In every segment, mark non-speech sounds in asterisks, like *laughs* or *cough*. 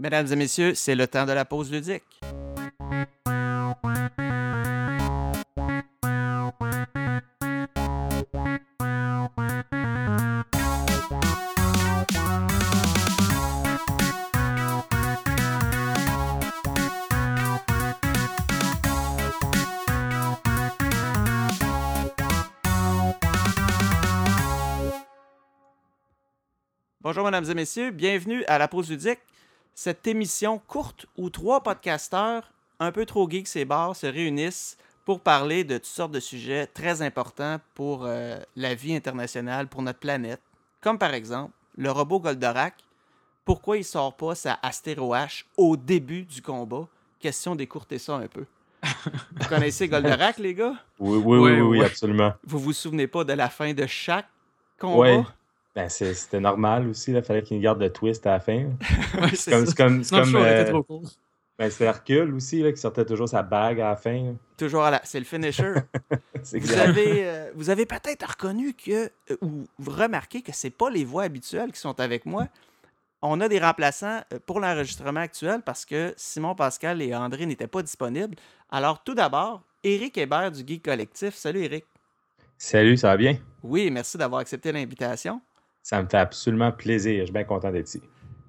Mesdames et messieurs, c'est le temps de la pause ludique. Bonjour, mesdames et messieurs, bienvenue à la pause ludique. Cette émission courte où trois podcasteurs un peu trop geeks et bars se réunissent pour parler de toutes sortes de sujets très importants pour euh, la vie internationale, pour notre planète. Comme par exemple, le robot Goldorak. Pourquoi il sort pas sa Astéro H au début du combat? Question d'écourter ça un peu. Vous *laughs* connaissez Goldorak, les gars? Oui, oui, oui, oui, oui, absolument. Vous vous souvenez pas de la fin de chaque combat? Ben, c'est- c'était normal aussi, il fallait qu'il garde le twist à la fin. *laughs* Ouais, C'est comme, ça. c'est comme, le comme show euh, trop court. ben, c'est Hercule aussi, là, qui sortait toujours sa bague à la fin. Toujours à la... C'est le finisher. *laughs* Vous exact. avez, euh, vous avez peut-être reconnu que, euh, ou remarqué que c'est pas les voix habituelles qui sont avec moi. On a des remplaçants pour l'enregistrement actuel parce que Simon Pascal et André n'étaient pas disponibles. Alors, tout d'abord, Éric Hébert du Geek Collectif. Salut, Éric. Salut, ça va bien? Oui, merci d'avoir accepté l'invitation. Ça me fait absolument plaisir. Je suis bien content d'être ici.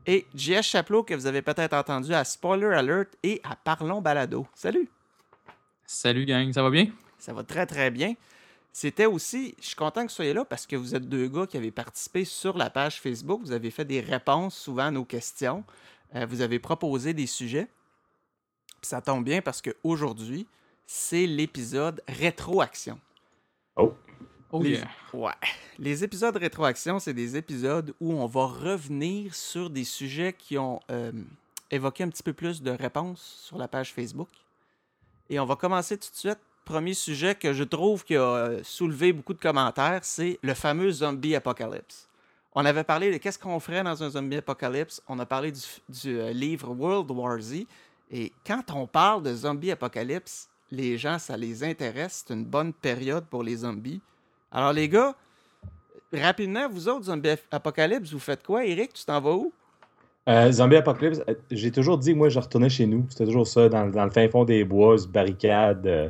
Et JS Chaplot, que vous avez peut-être entendu à Spoiler Alert et à Parlons Balado. Salut. Salut, gang, ça va bien? Ça va très, très bien. C'était aussi, je suis content que vous soyez là parce que vous êtes deux gars qui avez participé sur la page Facebook. Vous avez fait des réponses souvent à nos questions. Euh, vous avez proposé des sujets. Puis ça tombe bien parce qu'aujourd'hui, c'est l'épisode Rétroaction. Oh, Oh Les- yeah. Ouais. Les épisodes rétroaction, c'est des épisodes où on va revenir sur des sujets qui ont euh, évoqué un petit peu plus de réponses sur la page Facebook. Et on va commencer tout de suite. Premier sujet que je trouve qui a euh, soulevé beaucoup de commentaires, c'est le fameux zombie apocalypse. On avait parlé de qu'est-ce qu'on ferait dans un zombie apocalypse. On a parlé du, du, euh, livre World War Z. Et quand on parle de zombie apocalypse, les gens, ça les intéresse. C'est une bonne période pour les zombies. Alors, les gars, rapidement, vous autres, Zombie Apocalypse, vous faites quoi? Eric, tu t'en vas où? Euh, Zombie Apocalypse, euh, j'ai toujours dit, moi, je retournais chez nous. C'était toujours ça, dans, dans le fin fond des bois, se barricade. Euh,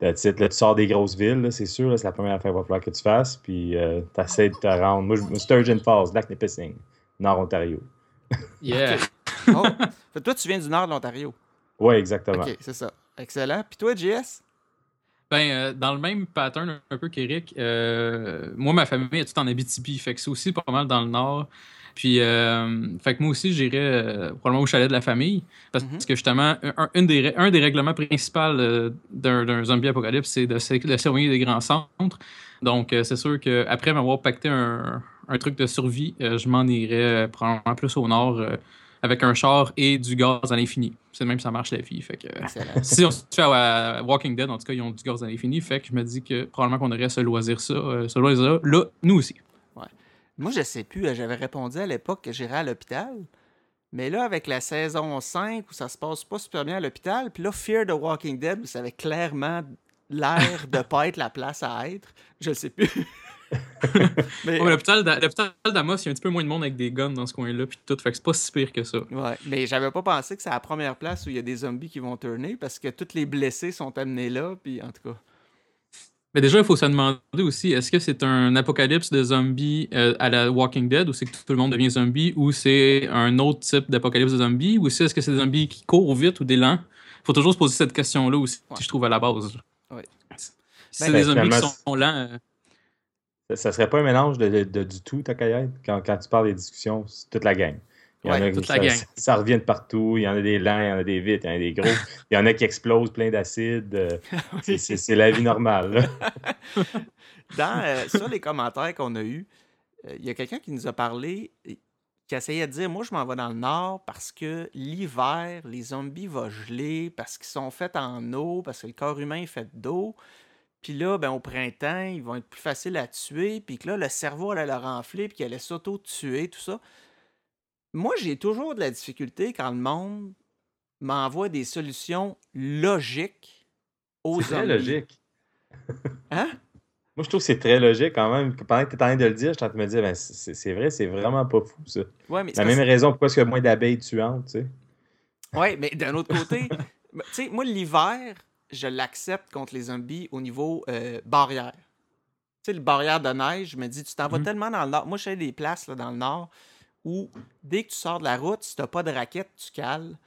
that's it. là, tu sors des grosses villes, c'est sûr, c'est la première affaire qu'il va falloir que tu fasses. Puis, tu essaies de te rendre. Moi, je- Sturgeon Falls, Lac Nipissing, Nord Ontario. *laughs* Yeah. Oh, toi, tu viens du nord de l'Ontario. Ouais, exactement. OK, c'est ça. Excellent. Puis toi, JS? Ben, euh, dans le même pattern un peu qu'Éric, euh, moi, ma famille est toute en Abitibi, fait que c'est aussi pas mal dans le nord. Puis, euh, fait que moi aussi, j'irais probablement au chalet de la famille. Parce Mhm. que justement, un, une des, un des règlements principaux d'un zombie apocalypse, c'est de, de s'éloigner des grands centres. Donc, c'est sûr qu'après m'avoir pacté un, un truc de survie, je m'en irais probablement plus au nord avec un char et du gaz à l'infini. C'est même ça marche la vie. Fait que, *laughs* si on se fait à Walking Dead, en tout cas, ils ont du gaz à l'infini. Fait que je me dis que probablement qu'on aurait ce loisir ça, euh, ce loisir là, nous aussi. Moi, je sais plus. euh, J'avais répondu à l'époque que j'irais à l'hôpital. Mais là, avec la saison 5, où ça se passe pas super bien à l'hôpital, puis là, Fear the Walking Dead, où ça avait clairement l'air de *laughs* pas être la place à être, je sais plus. *laughs* mais, Ouais, L'hôpital d'A- l'hôpital d'Amos, il y a un petit peu moins de monde avec des guns dans ce coin-là, puis tout. Fait que c'est pas si pire que ça. Ouais, mais j'avais pas pensé que c'est la première place où il y a des zombies qui vont tourner parce que tous les blessés sont amenés là, puis en tout cas. Mais déjà, il faut se demander aussi, est-ce que c'est un apocalypse de zombies euh, à la Walking Dead, ou c'est que tout le monde devient zombie, ou c'est un autre type d'apocalypse de zombies, ou c'est- est-ce que c'est des zombies qui courent vite ou des lents? faut toujours se poser cette question-là aussi, Ouais. je trouve, à la base. Ouais. Si Ben, c'est des zombies qui sont lents, euh, Ça, serait pas un mélange de, de- de- du tout, ta caillette? Quand, quand tu parles des discussions, c'est toute la gang. Il y en a qui- toute la ça, gang. *laughs* ça revient de partout. Il y en a des lents, il y en a des vite, il y en a des gros. *laughs* Il y en a qui explosent plein d'acide. euh, *laughs* c'est- C'est la vie normale. Dans, euh, sur les commentaires qu'on a eus, euh, il y a quelqu'un qui nous a parlé, qui essayait de dire Moi, je m'en vais dans le nord parce que l'hiver, les zombies vont geler, parce qu'ils sont faits en eau, parce que le corps humain est fait d'eau. Puis là, ben, au printemps, ils vont être plus faciles à tuer, puis que là, le cerveau allait leur enfler, puis qu'il allait s'auto-tuer, tout ça. Moi, j'ai toujours de la difficulté quand le monde m'envoie des solutions logiques aux C'est très zombies. logique. Hein? *laughs* Moi, je trouve que c'est très logique quand même. Pendant que tu es en train de le dire, je suis en train de me dire, ben, c'est vrai, c'est vraiment pas fou, ça. Ouais, mais La même raison pourquoi est-ce qu'il y a moins d'abeilles tuantes, tu sais. Oui, mais d'un autre côté, *laughs* tu sais, moi, l'hiver, je l'accepte contre les zombies au niveau euh, barrière. Tu sais, le barrière de neige, je me dis, tu t'en vas Mhm. tellement dans le nord. Moi, je sais des places là, dans le nord où, dès que tu sors de la route, si t'as pas de raquette, tu cales.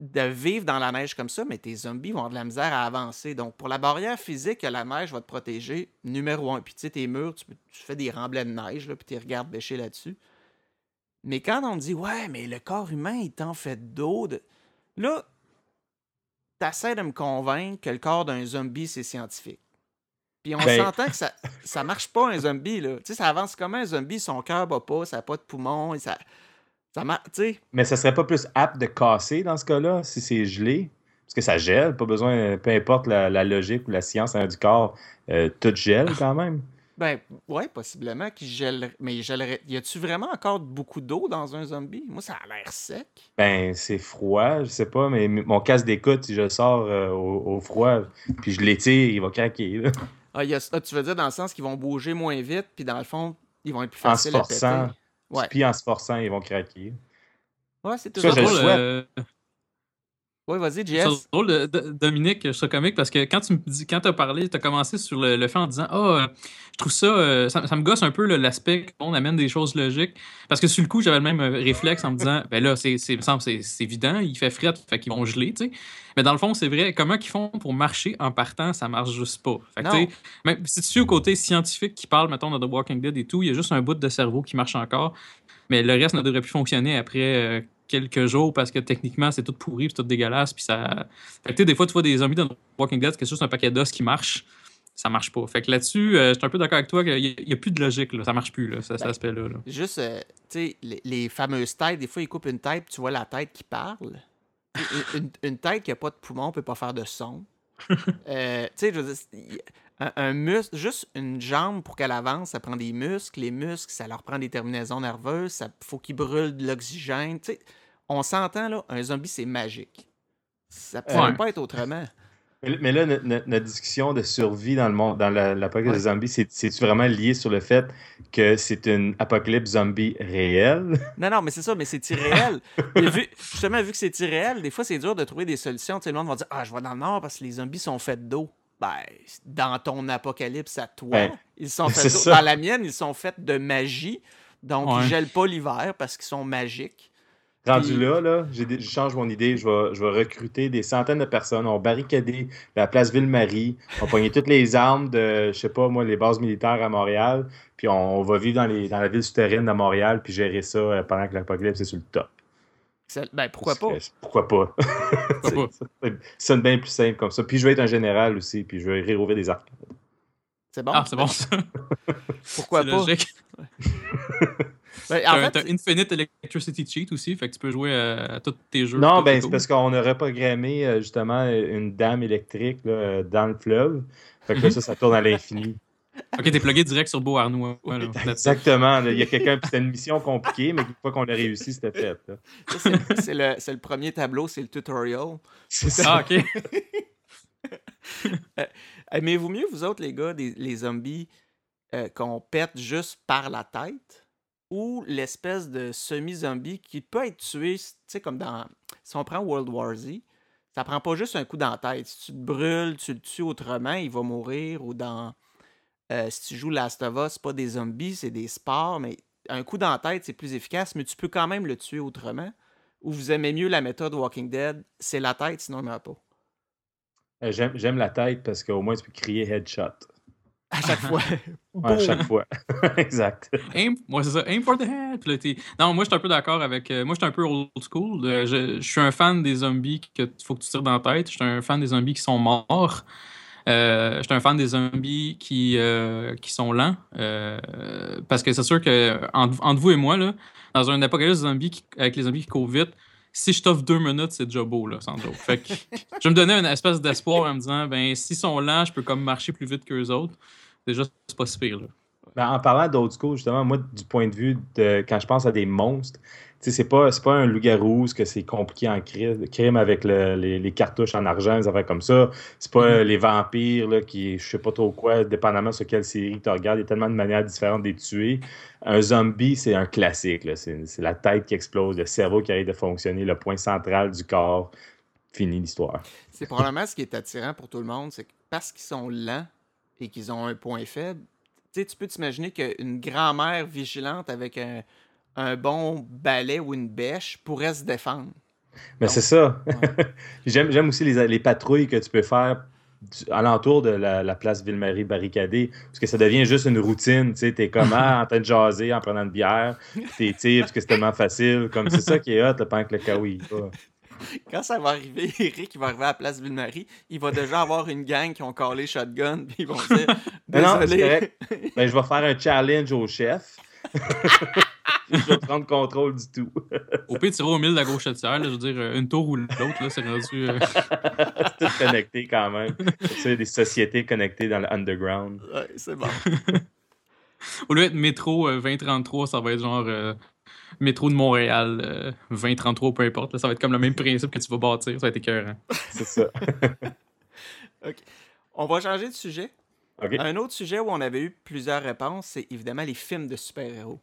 De vivre dans la neige comme ça, mais tes zombies vont avoir de la misère à avancer. Donc, pour la barrière physique, la neige va te protéger, numéro un. Puis, tu sais, tes murs, tu, fais des remblais de neige, là, puis tu regardes bêcher là-dessus. Mais quand on dit, ouais, mais le corps humain est en fait d'eau, de... là, t'essaies de me convaincre que le corps d'un zombie, c'est scientifique. Puis on Ben- *laughs* s'entend que ça, ça marche pas, un zombie, là. Tu sais, ça avance comme un zombie, son cœur bat pas, ça n'a pas de poumon, et ça... Ça marche, tu sais... Mais ça serait pas plus apte de casser dans ce cas-là, si c'est gelé? Parce que ça gèle, pas besoin, peu importe la, la logique ou la science hein, du corps, euh, tout gèle *laughs* quand même. Ben, ouais, possiblement qu'il gèle... Mais il gèlerait... Y a-tu vraiment encore beaucoup d'eau dans un zombie? Moi, ça a l'air sec. Ben, c'est froid, je sais pas, mais mon casque d'écoute, si je le sors euh, au, au froid, puis je l'étire, il va craquer. Là. Ah, y a... ah, tu veux dire dans le sens qu'ils vont bouger moins vite, puis dans le fond, ils vont être plus En faciles se à forçant. péter? Ouais, Puis en se forçant, ils vont craquer. ouais c'est Ça, toujours je le souhaite. Ouais, vas-y, C'est JS. drôle, de- de- Dominique, je trouve comique parce que quand tu me dis, quand as parlé, tu as commencé sur le, le fait en disant Ah, euh, je trouve ça, euh, ça, ça me gosse un peu l'aspect qu'on amène des choses logiques. Parce que sur le coup, j'avais le même euh, réflexe en me disant Ben là, c'est, c'est, il me semble, c'est, c'est évident, il fait fret, fait qu'ils vont geler, tu sais. Mais dans le fond, c'est vrai, comment ils font pour marcher en partant, ça marche juste pas. Fait que, Non. tu sais, même si tu suis au côté scientifique qui parle, mettons, de The Walking Dead et tout, il y a juste un bout de cerveau qui marche encore. Mais le reste ne devrait plus fonctionner après euh, quelques jours parce que techniquement, c'est tout pourri, c'est tout dégueulasse. Puis ça. Fait que, tu sais, des fois, tu vois des zombies dans Walking Dead, c'est juste un paquet d'os qui marche. Ça marche pas. Fait que là-dessus, euh, je suis un peu d'accord avec toi qu'il n'y a, plus de logique. Là. Ça marche plus, là, ça- cet Ben, aspect-là. là. Juste, euh, tu sais, les, les fameuses têtes, des fois, ils coupent une tête, puis tu vois la tête qui parle. Une, une tête qui n'a pas de poumon peut pas faire de son. *laughs* Euh, tu sais, je veux dire, un, un muscle, juste une jambe pour qu'elle avance, ça prend des muscles. Les muscles, ça leur prend des terminaisons nerveuses. Il faut qu'ils brûlent de l'oxygène. Tu sais, on s'entend, là, un zombie, c'est magique. Ça ne Ouais. peut pas être autrement. Mais, là, notre, discussion de survie dans le monde, dans la- l'apocalypse Ouais. des zombies, c'est- c'est-tu vraiment lié sur le fait que c'est une apocalypse zombie réelle? *laughs* Non, non, mais c'est ça, mais c'est irréel. *laughs* Mais vu, justement, vu que c'est irréel, des fois, c'est dur de trouver des solutions. Tu sais, le monde va dire Ah, je vais dans le nord parce que les zombies sont faits d'eau. Ben, dans ton apocalypse à toi, Ben, ils sont *laughs* faits d'eau. Dans la mienne, ils sont faits de magie. Donc, Ouais. ils gèlent pas l'hiver parce qu'ils sont magiques. Rendu là, là je change mon idée. Je vais, je vais recruter des centaines de personnes. On va barricader la place Ville-Marie. On va pogner toutes les armes de, je sais pas, moi, les bases militaires à Montréal. Puis on, va vivre dans, les, dans la ville souterraine de Montréal. Puis gérer ça euh, pendant que l'apocalypse est sur le top. Ben, pourquoi pas? Pourquoi pas? *laughs* C'est sonne bien plus simple comme ça. Puis je vais être un général aussi. Puis je vais réouvrir des arcs. C'est bon? Ah, c'est bon, ça. *laughs* Pourquoi C'est pas? logique. *laughs* Ben, en fait, t'as Infinite Electricity Cheat aussi, fait que tu peux jouer à, à tous tes jeux. Non, ben c'est parce qu'on aurait programmé euh, justement une dame électrique là, euh, dans le fleuve. Fait que là, ça, ça tourne à l'infini. *laughs* Ok, t'es plugué direct sur Beau Arnois. Exactement. Il y a quelqu'un, puis c'était une mission compliquée, mais une fois qu'on l'a réussi, c'était fait. c'est- le, c'est le premier tableau, c'est le tutorial. C'est ça. Ah, ok. Aimez-vous mieux, vous autres, les gars, des- les zombies euh, qu'on pète juste par la tête ou l'espèce de semi-zombie qui peut être tué, tu sais, comme dans. Si on prend World War Z, ça prend pas juste un coup dans tête. Si tu te brûles, tu le tues autrement, il va mourir. Ou dans. euh, si tu joues Last of Us, pas des zombies, c'est des spores, mais un coup dans tête, c'est plus efficace, mais tu peux quand même le tuer autrement. Ou vous aimez mieux la méthode Walking Dead, c'est la tête, sinon il meurt pas. Euh, J'aime j'aime la tête parce qu'au moins tu peux crier headshot. À chaque *laughs* fois. Ouais, à chaque fois. *laughs* exact. Aim, moi c'est ça, aim for the head. Puis là, t'es- non, moi je suis un peu d'accord avec. euh, moi je suis un peu old school. Euh, je, je suis un fan des zombies qu'il faut que tu tires dans la tête. Je suis un fan des zombies qui sont morts. Euh, je suis un fan des zombies qui, euh, qui sont lents. Euh, parce que c'est sûr que entre, entre vous et moi, là, dans un apocalypse zombie qui- avec les zombies qui courent vite, si je t'offre deux minutes, c'est déjà beau, là, sans joke. Fait que *laughs* je me donnais une espèce d'espoir en me disant, ben, s'ils sont lents, je peux comme marcher plus vite qu'eux autres. Déjà, c'est pas si pire, là. Ben, en parlant d'old school, justement, moi, du point de vue de quand je pense à des monstres, c'est pas, pas un loup-garou, que c'est compliqué en crime avec les, cartouches en argent, des affaires comme ça. C'est pas mm-hmm. les vampires là, qui, je sais pas trop quoi, dépendamment sur quelle série tu regardes, il y a tellement de manières différentes de les tuer. Un zombie, c'est un classique. C'est la tête qui explose, le cerveau qui arrive de fonctionner, le point central du corps. Fini l'histoire. C'est probablement ce qui est attirant pour tout le monde, c'est que parce qu'ils sont lents et qu'ils ont un point faible, tu peux t'imaginer qu'une grand-mère vigilante avec un, un bon balai ou une bêche pourrait se défendre. Mais c'est ça. *laughs* j'aime, aussi les, patrouilles que tu peux faire alentour de la, place Ville-Marie barricadée, parce que ça devient juste une routine, tu sais, t'es comme ah, en train de jaser en prenant une bière, t'es tires parce que c'est tellement facile, comme c'est ça qui est hot, le pendant que le kawi. Quand ça va arriver, *laughs* Eric il va arriver à la place Ville-Marie, il va déjà avoir une gang qui ont collé shotgun, puis ils vont dire *laughs* Désolé. *laughs* Ben, je vais faire un challenge au chef. je vais prendre contrôle du tout. Au pire, tirer au mille de la gauchetière, je veux dire, une tour ou l'autre, là, c'est rendu. Euh, c'est tout connecté quand même. C'est des sociétés connectées dans le underground. Ouais, c'est bon. Au lieu d'être métro 2033, euh, ça va être genre euh, métro de Montréal 2033, peu importe. ça va être comme le même principe que tu vas bâtir. Ça va être écœurant. C'est ça. *laughs* OK. On va changer de sujet. Un autre sujet où on avait eu plusieurs réponses, c'est évidemment les films de super-héros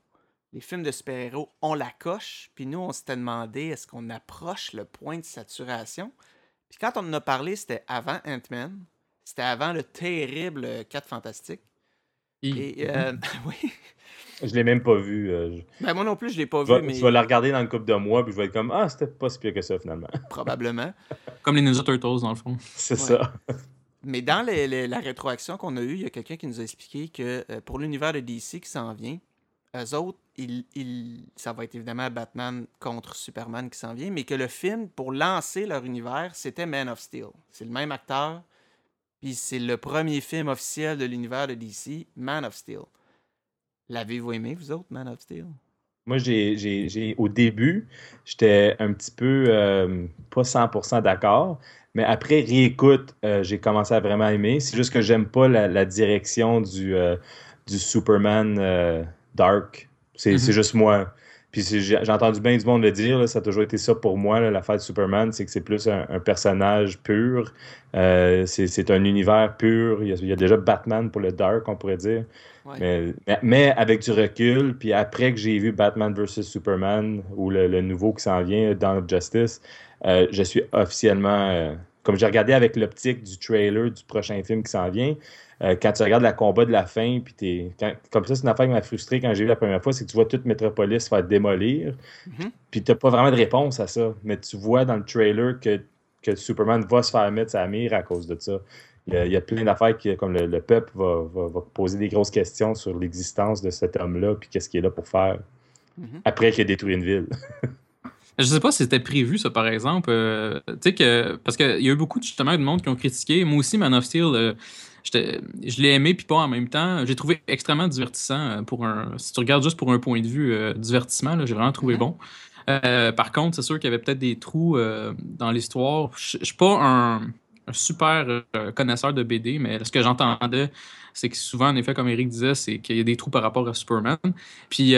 les films de super-héros, on la coche. Puis nous, on s'était demandé est-ce qu'on approche le point de saturation? Puis quand on en a parlé, c'était avant Ant-Man. C'était avant le terrible 4 Fantastique. Et, euh, *laughs* oui. Je l'ai même pas vu. Euh, ben, moi non plus, je l'ai pas vu. mais... Je vais la regarder dans le couple de mois, puis je vais être comme Ah, c'était pas si pire que ça finalement. *laughs* Probablement. comme les Ninja Turtles, dans le fond. C'est ça. Mais dans la rétroaction qu'on a eue, il y a quelqu'un qui nous a expliqué que euh, pour l'univers de DC qui s'en vient, eux autres, il, ça va être évidemment Batman contre Superman qui s'en vient, mais que le film, pour lancer leur univers, c'était Man of Steel. C'est le même acteur, puis c'est le premier film officiel de l'univers de DC, Man of Steel. L'avez-vous aimé, vous autres, Man of Steel? Moi, j'ai, au début, j'étais un petit peu euh, pas 100% d'accord, mais après réécoute, euh, j'ai commencé à vraiment aimer. C'est juste que j'aime pas la, direction du, euh, du Superman dark. C'est mm-hmm. juste moi. Puis j'ai entendu bien du monde le dire, ça a toujours été ça pour moi, la l'affaire de Superman, c'est que c'est plus un, personnage pur. Euh, c'est un univers pur. Il y, a, déjà Batman pour le Dark, on pourrait dire. Mais, avec du recul, puis après que j'ai vu Batman vs Superman, ou le, nouveau qui s'en vient dans Justice, euh, je suis officiellement... Comme j'ai regardé avec l'optique du trailer du prochain film qui s'en vient, euh, quand tu regardes la combat de la fin, puis t'es. comme ça, c'est une affaire qui m'a frustré quand j'ai vu la première fois, c'est que tu vois toute Metropolis se faire démolir, mm-hmm. puis t'as pas vraiment de réponse à ça. Mais tu vois dans le trailer que, que Superman va se faire mettre sa mire à cause de ça. Il y a, plein d'affaires qui, comme le, peuple va, va, poser des grosses questions sur l'existence de cet homme-là, puis qu'est-ce qu'il est là pour faire mm-hmm. après qu'il ait détruit une ville. *laughs* Je sais pas si c'était prévu, ça, par exemple. Euh, tu sais que. Parce qu'il y a eu beaucoup justement de monde qui ont critiqué. Moi aussi, Man of Steel, euh, je l'ai aimé puis pas en même temps. J'ai trouvé extrêmement divertissant euh, pour un. Si tu regardes juste pour un point de vue euh, divertissement, j'ai vraiment trouvé mm-hmm. bon. Par contre, c'est sûr qu'il y avait peut-être des trous dans l'histoire. Je suis pas un, super connaisseur de BD, mais ce que j'entendais, c'est que souvent, en effet, comme Eric disait, c'est qu'il y a des trous par rapport à Superman. Puis,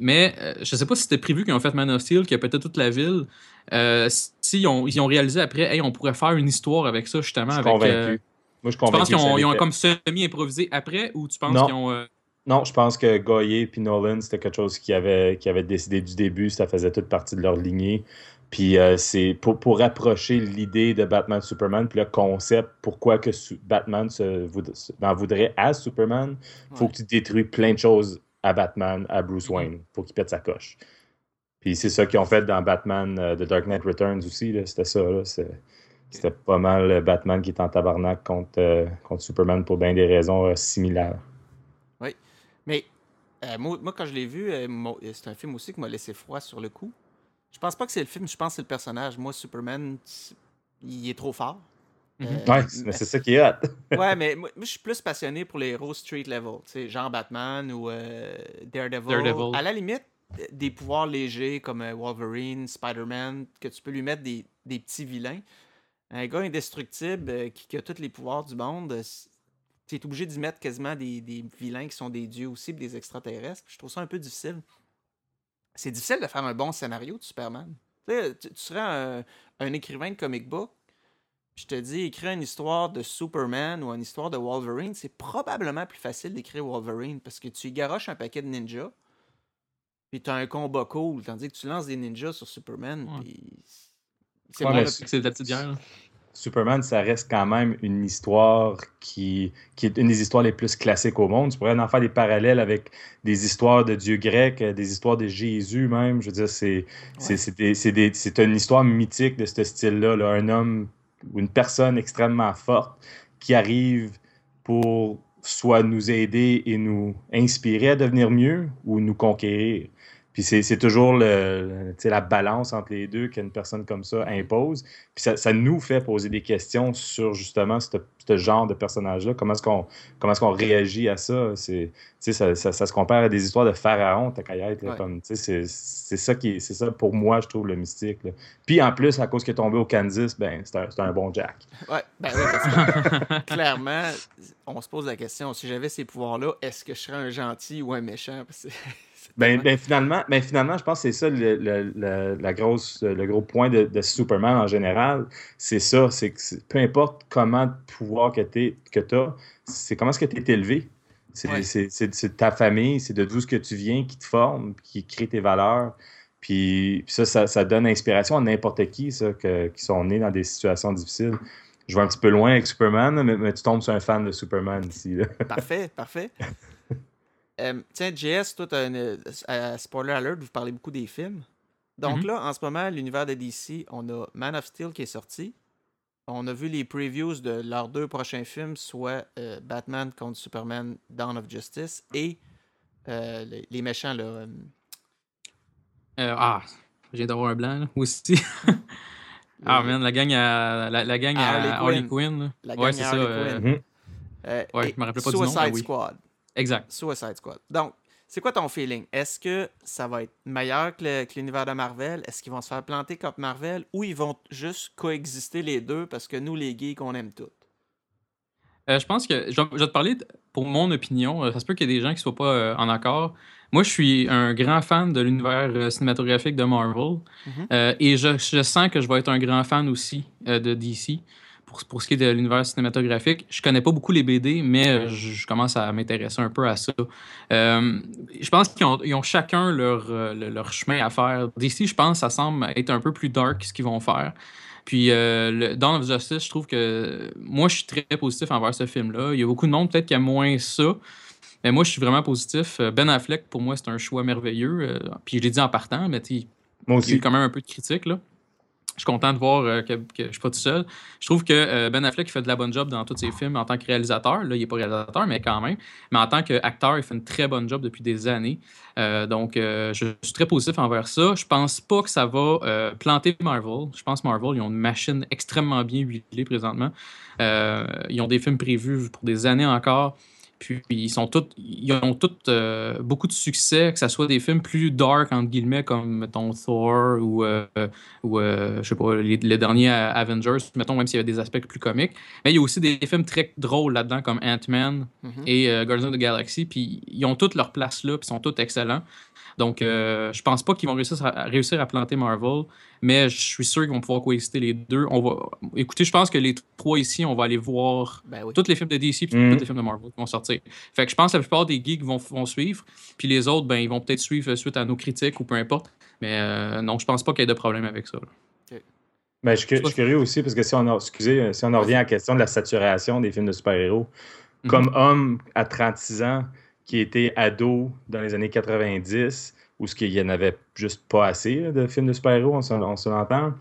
mais je sais pas si c'était prévu qu'ils ont fait Man of Steel, qui a pété toute la ville. si ont, ils ont réalisé après, hey, on pourrait faire une histoire avec ça, justement, avec. Moi, je tu penses qu'ils ont, comme semi-improvisé après ou tu penses qu'ils ont. Euh, non, je pense que Goyer et Nolan, c'était quelque chose qui avait, qui avait décidé du début, ça faisait toute partie de leur lignée. Puis euh, c'est pour, pour rapprocher l'idée de Batman Superman, puis le concept, pourquoi que Batman se, en voudrait à Superman, il faut que tu détruis plein de choses à Batman, à Bruce mm-hmm. Wayne, pour qu'il pète sa coche. Puis c'est ça qu'ils ont fait dans Batman euh, The Dark Knight Returns aussi, c'était ça. C'était pas mal Batman qui est en tabarnak contre, euh, contre Superman pour bien des raisons euh, similaires. Oui. Mais euh, moi, quand je l'ai vu, c'est un film aussi qui m'a laissé froid sur le coup. Je pense pas que c'est le film, je pense que c'est le personnage. Moi, Superman, il est trop fort. Oui, ouais, mais c'est ça qui est hot. *laughs* ouais, mais moi, je suis plus passionné pour les héros street level, genre Batman ou Daredevil. Daredevil. À la limite, des pouvoirs légers comme Wolverine, Spider-Man, que tu peux lui mettre des, des petits vilains un gars indestructible euh, qui, a tous les pouvoirs du monde, euh, tu es obligé d'y mettre quasiment des, des vilains qui sont des dieux aussi, puis des extraterrestres. Je trouve ça un peu difficile. C'est difficile de faire un bon scénario de Superman. Tu, tu- serais un, un écrivain de comic book, je te dis, écrire une histoire de Superman ou une histoire de Wolverine, c'est probablement plus facile d'écrire Wolverine parce que tu y garoches un paquet de ninjas, puis tu as un combat cool, tandis que tu lances des ninjas sur Superman, Ouais. puis c'est Ouais, C'est de la petite bière. Superman, ça reste quand même une histoire qui, qui est une des histoires les plus classiques au monde. Tu pourrais en faire des parallèles avec des histoires de dieux grecs, des histoires de Jésus même. Je veux dire, Ouais. c'est une histoire mythique de ce style-là. là. Un homme ou une personne extrêmement forte qui arrive pour soit nous aider et nous inspirer à devenir mieux ou nous conquérir. Puis c'est c'est toujours le, la balance entre les deux qu'une personne comme ça impose. Puis ça, ça nous fait poser des questions sur justement ce genre de personnage-là. Comment est-ce qu'on comment est-ce qu'on réagit à ça? C'est, tu sais, ça, ça, ça se compare à des histoires de pharaon, ta caillette, là, Ouais. comme, tu sais, c'est, c'est ça qui est- c'est ça pour moi, je trouve, le mystique. là. Puis en plus, à cause qu'il est tombé au Kansas, ben, c'est un, un bon Jack. Ouais, ben oui, parce que *laughs* clairement, on se pose la question, si j'avais ces pouvoirs-là, est-ce que je serais un gentil ou un méchant? Parce que Ben, ben, finalement, ben, finalement, je pense que c'est ça le, le- le- la grosse, le gros point de, de Superman en général. C'est ça, c'est que peu importe comment de pouvoir que tu as, c'est comment est-ce que tu es élevé? C'est Ouais. c'est- c'est- c'est ta famille, c'est de d'où ce que tu viens qui te forme, qui crée tes valeurs. Puis, puis ça, ça, ça donne inspiration à n'importe qui, ça, que- qui sont nés dans des situations difficiles. Je vais un petit peu loin avec Superman, mais, mais tu tombes sur un fan de Superman ici. là. Parfait, parfait. *laughs* Euh, tiens, JS, toi, t'as une- euh, spoiler alert, vous parlez beaucoup des films. Donc Mhm. là, en ce moment, l'univers de DC, on a Man of Steel qui est sorti. On a vu les previews de leurs deux prochains films, soit euh, Batman contre Superman, Dawn of Justice, et euh, les, les méchants, là. euh, Euh, ah, je viens d'avoir un blanc là, aussi. *laughs* ah man, la gang à, la, la gang À à Harley Harley Quinn. Quinn. là. La ouais, gang c'est ça. Euh, Quinn. Mhm. euh, Ouais, je me rappelais pas du nom, Suicide. Squad. Exact. Suicide Squad. Donc, c'est quoi ton feeling? Est-ce que ça va être meilleur que l'univers de Marvel? Est-ce qu'ils vont se faire planter comme Marvel? Ou ils vont juste coexister les deux parce que nous, les geeks, on aime tout? Euh, je pense que je vais, je vais te parler de- pour mon opinion. Euh, Ça se peut qu'il y ait des gens qui ne soient pas euh, en accord. Moi, je suis un grand fan de l'univers euh, cinématographique de Marvel. Mhm. Et je, je sens que je vais être un grand fan aussi de DC pour, pour ce qui est de l'univers cinématographique. Je connais pas beaucoup les BD, mais euh, je, je commence à m'intéresser un peu à ça. Euh, je pense qu'ils ont, chacun leur, euh, le- leur chemin à faire. DC, je pense, ça semble être un peu plus dark ce qu'ils vont faire. Puis euh, le Dawn of Justice, je trouve que moi, je suis très positif envers ce film-là. Il y a beaucoup de monde peut-être qui a moins ça. Mais moi, je suis vraiment positif. Ben Affleck, pour moi, c'est un choix merveilleux. Puis je l'ai dit en partant, mais il y a eu quand même un peu de critique. Là. Je suis content de voir euh, que, je suis pas tout seul. Je trouve que euh, Ben Affleck fait de la bonne job dans tous ses films en tant que réalisateur. Là, il n'est pas réalisateur, mais quand même. Mais en tant qu'acteur, il fait une très bonne job depuis des années. Euh, donc, je suis très positif envers ça. Je pense pas que ça va planter Marvel. Je pense que Marvel, ils ont une machine extrêmement bien huilée présentement. Ils ont des films prévus pour des années encore. Puis ils sont tous, ils ont tous euh, beaucoup de succès, que ce soit des films plus dark entre guillemets comme mettons Thor ou euh, ou euh, je sais pas les, les derniers Avengers, mettons même s'il y avait des aspects plus comiques. Mais il y a aussi des films très drôles là-dedans comme Ant-Man Mhm. et euh, Guardians of the Galaxy. Puis ils ont toutes leur place là, puis ils sont tous excellents. Donc euh, je pense pas qu'ils vont réussir à, à réussir à planter Marvel, mais je suis sûr qu'ils vont pouvoir coexister les deux. On va, écoutez, je pense que les trois ici, on va aller voir Ben oui. tous les films de DC puis Mhm. tous les films de Marvel qui vont sortir. Fait que je pense que la plupart des geeks vont, vont suivre, puis les autres, ben, ils vont peut-être suivre suite à nos critiques ou peu importe. Mais euh, non, je pense pas qu'il y ait de problème avec ça. là. Ben, je, suis cu- je suis curieux aussi parce que si on, a, excusez, euh, si on en revient à la question de la saturation des films de super-héros, Mhm. comme homme à 36 ans qui était ado dans les années 90, où ce qu'il y en avait juste pas assez de films de super-héros, on se, l'entend,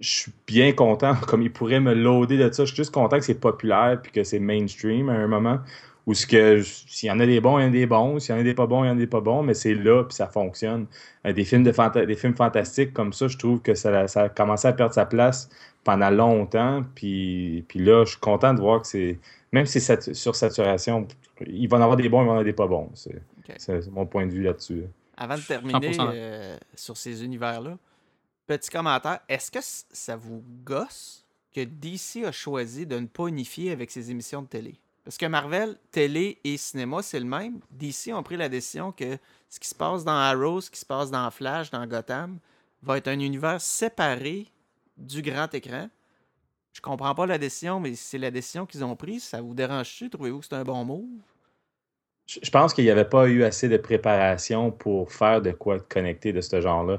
je suis bien content, *laughs* comme il pourrait me loader de ça, je suis juste content que c'est populaire puis que c'est mainstream à un moment, où ce que s'il y en a des bons, il y en a des bons, s'il y en a des pas bons, il y en a des pas bons, mais c'est là puis ça fonctionne. Euh, Des films, de des films fantastiques comme ça, je trouve que ça, ça a commencé à perdre sa place pendant longtemps. Puis, puis là, je suis content de voir que c'est. Même si c'est sur saturation, il va en avoir des bons, il va en avoir des pas bons. C'est mon point de vue là-dessus. Avant de terminer 100%. euh, sur ces univers-là, petit commentaire. Est-ce que ça vous gosse que DC a choisi de ne pas unifier avec ses émissions de télé? Parce que Marvel, télé et cinéma, c'est le même. DC ont pris la décision que ce qui se passe dans Arrow, ce qui se passe dans Flash, dans Gotham, va être un univers séparé du grand écran. Je comprends pas la décision, mais c'est la décision qu'ils ont prise. Ça vous dérange-tu? Trouvez-vous que c'est un bon move? Je pense qu'il n'y avait pas eu assez de préparation pour faire de quoi connecter de ce genre-là.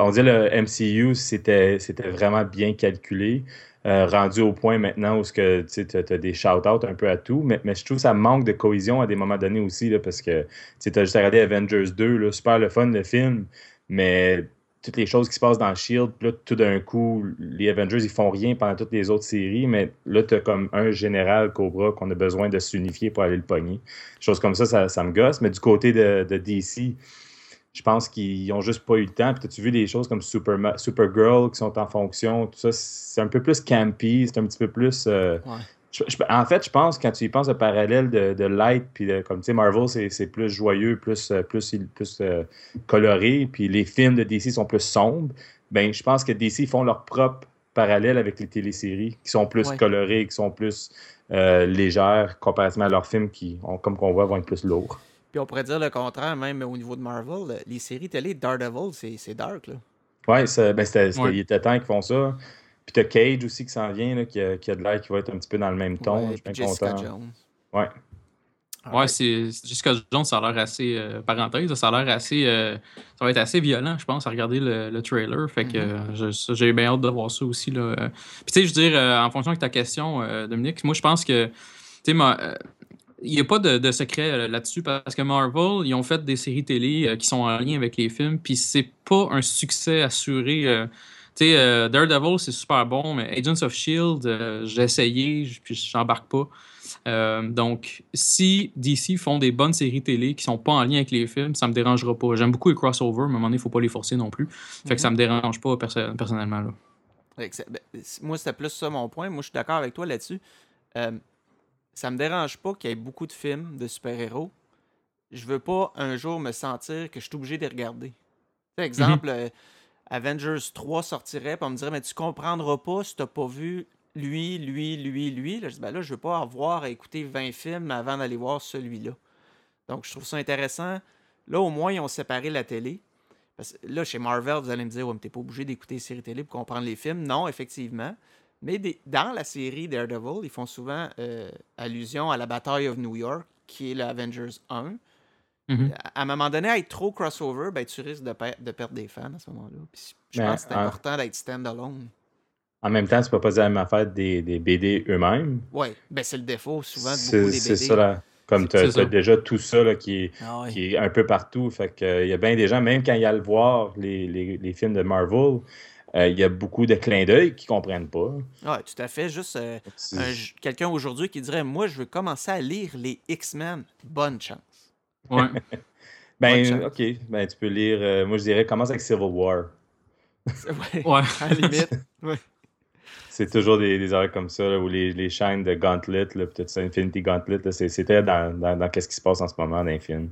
On dit le MCU, c'était vraiment bien calculé. Euh, rendu au point maintenant où tu as, des shout-outs un peu à tout, mais, je trouve que ça manque de cohésion à des moments donnés aussi, là, parce que tu as juste regardé Avengers 2, là, super le fun le film, mais toutes les choses qui se passent dans Shield, là, tout d'un coup, les Avengers, ils font rien pendant toutes les autres séries, mais là, tu as comme un général Cobra qu'on a besoin de s'unifier pour aller le pogner. Choses comme ça, ça, me gosse, mais du côté de, DC, je pense qu'ils n'ont juste pas eu le temps. Puis, as-tu vu des choses comme Super, Supergirl qui sont en fonction? Tout ça, c'est un peu plus campy, c'est un petit peu plus. Euh, en fait, je pense, quand tu y penses au parallèle de, Light, puis comme tu sais, Marvel, c'est plus joyeux, plus, euh, plus, plus euh, coloré, puis les films de DC sont plus sombres. Ben, je pense que DC font leur propre parallèle avec les téléséries, qui sont plus colorées, qui sont plus légères, comparativement à leurs films qui, comme qu'on voit, vont être plus lourds. Puis on pourrait dire le contraire, même au niveau de Marvel. Les séries télé, Daredevil, c'est dark. Là. Ouais, ben il était temps qu'ils font ça. Puis t'as Cage aussi qui s'en vient, là, qui, a, qui, a, de l'air qui va être un petit peu dans le même ton. je suis Jessica Jones. Ouais. Ouais, c'est Jessica Jones, ça a l'air assez euh, parenthèse, ça a l'air assez euh, ça va être assez violent, je pense, à regarder le, trailer. Fait que mm-hmm. j'ai bien hâte de voir ça aussi. Là. Puis tu sais, je veux dire, euh, en fonction de ta question, Dominique, moi je pense que tu sais, il n'y a pas de, secret euh, là-dessus parce que Marvel, ils ont fait des séries télé qui sont en lien avec les films, puis c'est pas un succès assuré. Euh, tu sais, Daredevil, c'est super bon, mais Agents of Shield, j'ai essayé, puis j'embarque pas. donc, si DC font des bonnes séries télé qui sont pas en lien avec les films, ça me dérangera pas. J'aime beaucoup les crossovers, mais à un moment donné, il faut pas les forcer non plus. Fait que ça mhm. me dérange pas personnellement. Là. Ben, moi, c'était plus ça mon point. Moi, je suis d'accord avec toi là-dessus ça me dérange pas qu'il y ait beaucoup de films de super-héros. Je veux pas un jour me sentir que je suis obligé de les regarder. Par exemple, mhm. euh, Avengers 3 sortirait, puis on me dirait, mais tu comprendras pas si tu n'as pas vu lui, lui, lui, lui. Là, je dis, ben là, je veux pas avoir à écouter 20 films avant d'aller voir celui-là. Donc, je trouve ça intéressant. Là, au moins, ils ont séparé la télé. Parce que là, chez Marvel, vous allez me dire, ouais, mais t'es pas obligé d'écouter les séries télé pour comprendre les films. Non, effectivement. Mais dans la série Daredevil, ils font souvent euh, allusion à la bataille of New York, qui est l'Avengers 1. Mm-hmm. À un moment donné, à être trop crossover, ben, tu risques de, de perdre des fans à ce moment-là. je pense que c'est important d'être stand-alone. En même temps, tu peux pas dire la même affaire des, des BD eux-mêmes. Oui, ben, c'est le défaut souvent de beaucoup des BD. C'est ça, là. Comme tu as, déjà tout ça là, qui, est, ah qui, est, un peu partout. Fait que, il y a bien des gens, même quand ils a le voir, les, les, les films de Marvel, euh, il y a beaucoup de clins d'œil qui ne comprennent pas. Oui, tout à fait. Juste euh, quelqu'un aujourd'hui qui dirait Moi, je veux commencer à lire les X-Men. Bonne chance. Ouais. *laughs* ben, OK. Ben, tu peux lire. Euh, moi, je dirais commence avec Civil War. *laughs* ouais. À la limite. C'est toujours des, des comme ça, où les, les chaînes de Gauntlet, peut-être Infinity Gauntlet, c'était dans, dans, dans qu'est-ce qui se passe en ce moment dans les films.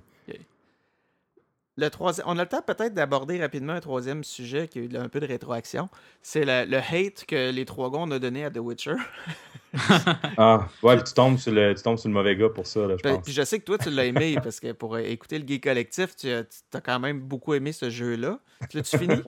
Le troisième, on a le temps peut-être d'aborder rapidement un troisième sujet qui a eu un peu de rétroaction. C'est le, hate que les trois gars ont donné à The Witcher. *laughs* ah, ouais, tu tombes, sur le, tu tombes sur le mauvais gars pour ça, je ben, pense. Puis je sais que toi, tu l'as aimé parce que pour écouter le Gay Collectif, tu as, quand même beaucoup aimé ce jeu-là. L'as-tu fini?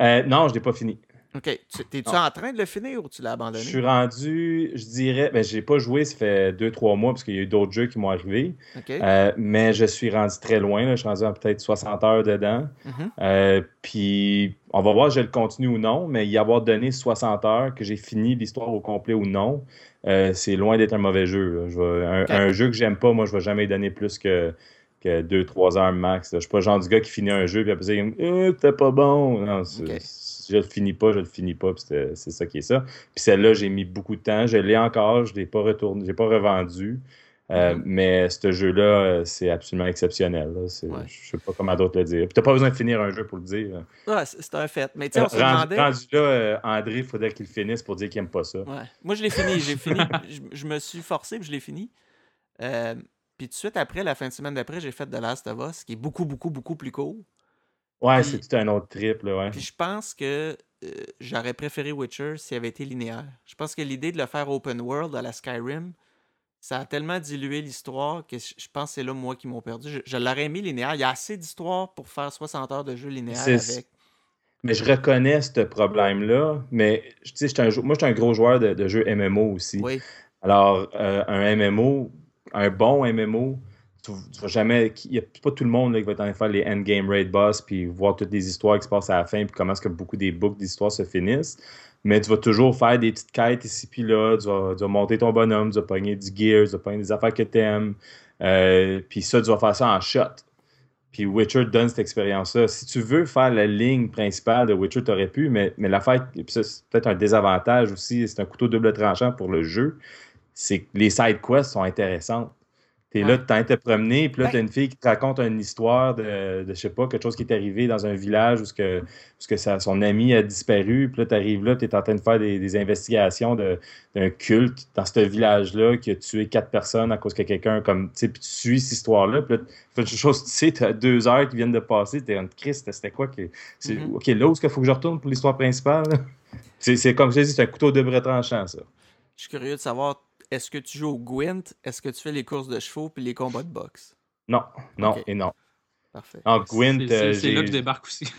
Euh, non, je l'ai pas fini. OK. T'es-tu en train de le finir ou tu l'as abandonné? Je suis rendu, je dirais, ben, j'ai pas joué, ça fait deux, trois mois parce qu'il y a eu d'autres jeux qui m'ont arrivé. Euh, mais je suis rendu très loin. Là. Je suis rendu à peut-être 60 heures dedans. Mm-hmm. Euh, puis on va voir si je le continue ou non, mais y avoir donné 60 heures, que j'ai fini l'histoire au complet ou non, euh, c'est loin d'être un mauvais jeu. un, jeu que j'aime pas, moi, je vais jamais donner plus que que 2-3 heures max. Je suis pas le genre du gars qui finit un jeu et après ça, il me dit pas bon. Non, je le finis pas, je le finis pas, c'est ça qui est ça. Puis celle-là, j'ai mis beaucoup de temps, je l'ai encore, je l'ai pas retourné, j'ai pas revendu. Euh, mm-hmm. Mais ce jeu-là, euh, c'est absolument exceptionnel. Je ne sais pas comment d'autres le dire. Tu n'as pas besoin de finir un jeu pour le dire. Ouais, c'est un fait. Mais tu sais, on se demandait... Rendu là, euh, André, il faudrait qu'il finisse pour dire qu'il n'aime pas ça. Ouais. Moi, je l'ai fini. J'ai fini. *laughs* je, me suis forcé, puis je l'ai fini. puis tout de suite après, la fin de semaine d'après, j'ai fait The Last of Us, qui est beaucoup, beaucoup, beaucoup plus court. Ouais, c'est tout un autre trip, ouais. Puis je pense que euh, j'aurais préféré Witcher s'il avait été linéaire. Je pense que l'idée de le faire open world à la Skyrim, ça a tellement dilué l'histoire que je je pense que c'est là, moi, qui m'ont perdu. Je, je l'aurais aimé linéaire. Il y a assez d'histoires pour faire 60 heures de jeu linéaire avec. Mais je reconnais ce problème-là. Mais tu sais, un moi, j'étais un gros joueur de, de jeux MMO aussi. Oui, Alors, euh, un MMO, un bon MMO, tu, vas jamais. Il n'y a pas tout le monde qui va t'en faire les endgame raid boss, puis voir toutes les histoires qui se passent à la fin, puis comment est-ce que beaucoup des books d'histoires se finissent. Mais tu vas toujours faire des petites quêtes ici puis là. Tu vas, tu vas monter ton bonhomme, tu vas pogner du gear, tu vas pogner des affaires que tu aimes. puis ça, tu vas faire ça en shot. Puis Witcher donne cette expérience-là. Si tu veux faire la ligne principale de Witcher, tu aurais pu, mais, mais l'affaire, c'est peut-être un désavantage aussi, c'est un couteau double tranchant pour le jeu, c'est que les side quests sont intéressantes. T'es là, Ouais. tu te promener, puis là, Ben- t'as une fille qui te raconte une histoire de, de, je sais pas, quelque chose qui est arrivé dans un village où ce que, où ce que son ami a disparu, puis là, t'arrives là, t'es en train de faire des, des investigations de- d'un culte dans ce village-là qui a tué quatre personnes à cause que quelqu'un, comme, tu sais, puis tu suis cette histoire-là, puis là, une chose, tu sais, t'as deux heures qui viennent de passer, t'es en Christ, c'était quoi que. c'est- Mhm. Ok, là où est-ce qu'il faut que je retourne pour l'histoire principale? *laughs* là? C'est comme je dit, c'est un couteau double tranchant, ça. je suis curieux de savoir, est-ce que tu joues au Gwent? Est-ce que tu fais les courses de chevaux puis les combats de boxe? Non, non et non. Parfait. En Gwent, C'est- euh, là que je débarque aussi. *laughs*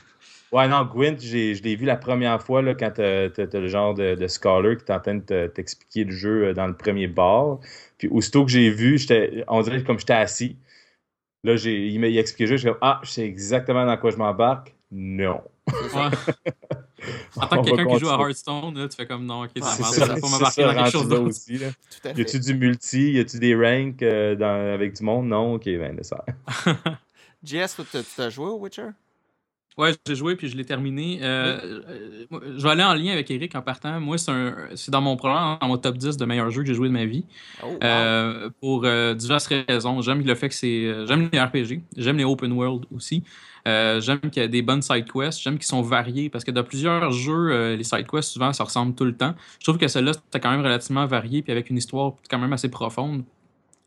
Ouais, non, Gwent, j'ai- je l'ai vu la première fois là, quand t'as t'as- t'as le genre de, de scholar qui est en train de te- t'expliquer le jeu euh, dans le premier bar. Puis aussitôt que j'ai vu, j'étais- on dirait comme j'étais assis. Là, j'ai, il m'a expliqué le jeu, je suis comme Ah, je sais exactement dans quoi je m'embarque. Non. *laughs* *laughs* En tant que quelqu'un qui joue à. Hearthstone, là, tu fais comme non, ok, ça ça, ça va pas c'est m'embarquer ça, dans quelque chose là d'autre. aussi, là. Tout à Y fait. a-tu du multi? Y a-tu des ranks euh, dans- avec du monde? Non, ok, ben, faire. *laughs* JS, tu t'as joué au Witcher? Ouais, j'ai joué puis je l'ai terminé. Euh, euh, je vais aller en lien avec Eric en partant. Moi, c'est un- c'est dans mon programme, dans mon top 10 de meilleurs jeux que j'ai joué de ma vie. Oh, wow. Euh, pour euh, diverses raisons. J'aime le fait que c'est. J'aime les RPG. J'aime les open world aussi. Euh, j'aime qu'il y a des bonnes side quests. J'aime qu'ils sont variés parce que dans plusieurs jeux, euh, les side quests, souvent, ça ressemble tout le temps. Je trouve que celle-là, c'était quand même relativement varié puis avec une histoire quand même assez profonde.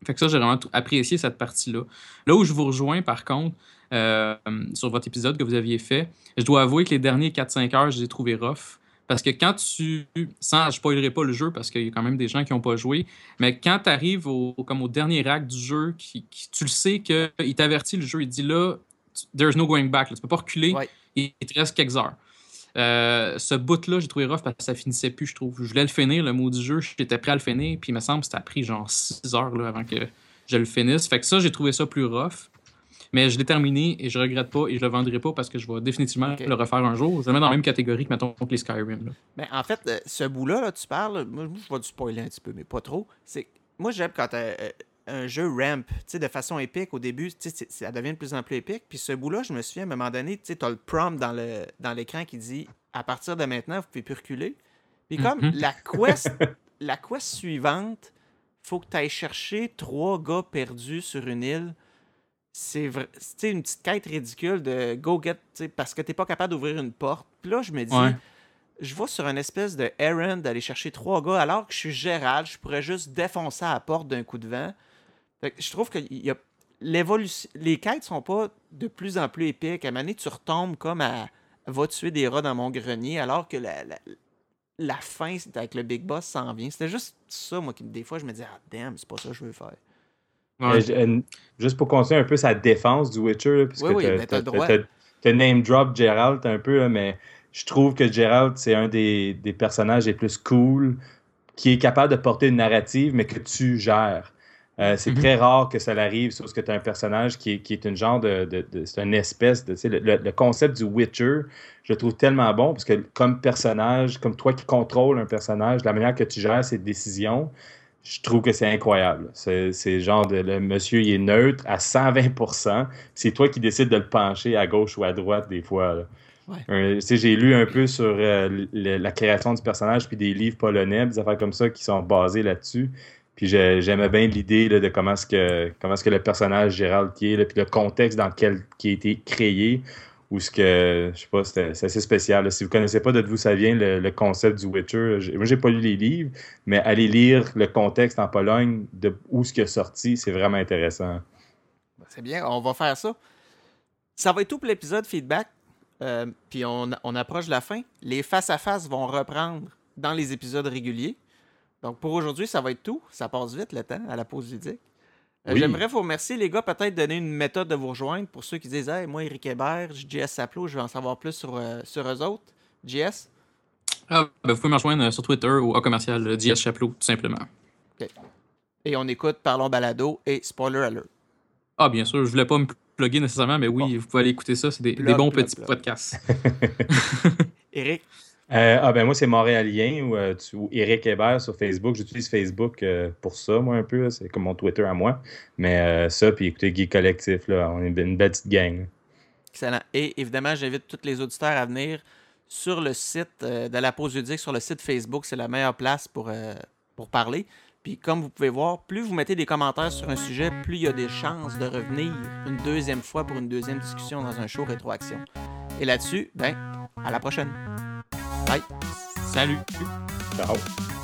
Fait que ça, j'ai vraiment apprécié cette partie-là. Là où je vous rejoins, par contre, euh, sur votre épisode que vous aviez fait, je dois avouer que les derniers 4-5 heures, je les ai trouvés rough. Parce que quand tu. Sans, je spoilerai pas le jeu parce qu'il y a quand même des gens qui n'ont pas joué. Mais quand tu arrives au, comme au dernier acte du jeu, qui, tu le sais qu'il t'avertit le jeu, il dit là, there's no going back. Là, tu peux pas reculer. Ouais. Il, il te reste quelques heures. Euh, ce bout-là, j'ai trouvé rough parce que ça finissait plus, je trouve. Je voulais le finir, le mot du jeu, j'étais prêt à le finir, puis il me semble que ça a pris genre 6 heures là, avant que je le finisse. Fait que ça, j'ai trouvé ça plus rough. Mais je l'ai terminé et je regrette pas et je le vendrai pas parce que je vais définitivement le refaire un jour. Je le mets dans la même catégorie que, mettons, que les Skyrim. là. Ben, en fait, euh, ce bout-là, là, tu parles, moi, moi, je vais du spoiler un petit peu, mais pas trop. C'est Moi, j'aime quand euh, euh, un jeu ramp, tu sais, de façon épique, au début, tu sais, ça devient de plus en plus épique. Puis ce bout-là, je me souviens, à un moment donné, tu sais, as le prompt dans le dans l'écran qui dit à partir de maintenant, vous pouvez plus reculer. Puis comme Mhm. la quest, *laughs* la quest suivante, faut que tu ailles chercher trois gars perdus sur une île. C'est vrai, une petite quête ridicule de go get, tu sais, parce que t'es pas capable d'ouvrir une porte. Puis là, je me dis, Ouais. je vais sur une espèce de errand d'aller chercher trois gars alors que je suis Gérald, je pourrais juste défoncer à la porte d'un coup de vent. Fait que je trouve que il y a l'évolution les quêtes sont pas de plus en plus épiques. À un moment donné, tu retombes comme à va tuer des rats dans mon grenier alors que la, la, la fin c'est avec le big boss s'en vient. C'était juste ça moi qui des fois je me dis ah damn, c'est pas ça que je veux faire. Ouais. Euh, euh, juste pour continuer un peu sa défense du Witcher, là, puisque Oui, oui, t'as- droit. t'as- t'as name drop Geralt un peu, là, mais je trouve que Geralt, c'est un des, des personnages les plus cool, qui est capable de porter une narrative, mais que tu gères. Euh, c'est Mhm. très rare que ça l'arrive, sauf que tu as un personnage qui est, qui est une genre de. de- de- c'est une espèce de. Le, le- le concept du Witcher, je le trouve tellement bon, parce que comme personnage, comme toi qui contrôles un personnage, la manière que tu gères ses décisions, je trouve que c'est incroyable. C'est genre de. Le monsieur, il est neutre à 120% C'est toi qui décides de le pencher à gauche ou à droite, des fois. Ouais. J'ai lu un peu sur euh, le- la création du personnage, puis des livres polonais, des affaires comme ça qui sont basés là-dessus. Puis j'ai- j'aimais bien l'idée de comment est-ce que comment est-ce que le personnage Gérald qui est, là, puis le contexte dans lequel qui a été créé, ou ce que je sais pas, c'est assez spécial. Si vous connaissez pas de d'où ça vient le, concept du Witcher, moi j'ai pas lu les livres, mais allez lire le contexte en Pologne de où ce qui est sorti, c'est vraiment intéressant. C'est bien, on va faire ça. Ça va être tout pour l'épisode feedback. Euh, puis on, on approche de la fin. Les face-à-face vont reprendre dans les épisodes réguliers. Donc pour aujourd'hui, ça va être tout. Ça passe vite le temps à la pause ludique. Euh, Oui. J'aimerais vous remercier, les gars, peut-être donner une méthode de vous rejoindre pour ceux qui disent Hey, moi, Eric Hébert, JS Saplo, je veux en savoir plus sur, euh, sur eux autres. JS Ah, ben, vous pouvez me rejoindre sur Twitter ou au commercial euh, JS Chaplot, tout simplement. Et on écoute Parlons Balado et Spoiler Alert. Ah, bien sûr, je voulais pas me plugger nécessairement, mais oui, vous pouvez aller écouter ça. C'est des, bons petits podcasts. *laughs* *laughs* Eric Euh, ah ben moi c'est Montréalien ou, euh, Eric Hébert sur Facebook. J'utilise Facebook euh, pour ça, moi un peu. C'est comme mon Twitter à moi. Mais euh, ça, puis écoutez, Geek Collectif, là, on est une belle petite gang. Excellent. Et évidemment, j'invite tous les auditeurs à venir sur le site euh, de la pause ludique, sur le site Facebook. C'est la meilleure place pour, euh, pour parler. Puis comme vous pouvez voir, plus vous mettez des commentaires sur un sujet, plus il y a des chances de revenir une deuxième fois pour une deuxième discussion dans un show rétroaction. Et là-dessus, ben, à la prochaine. Bye. Salut! Ciao.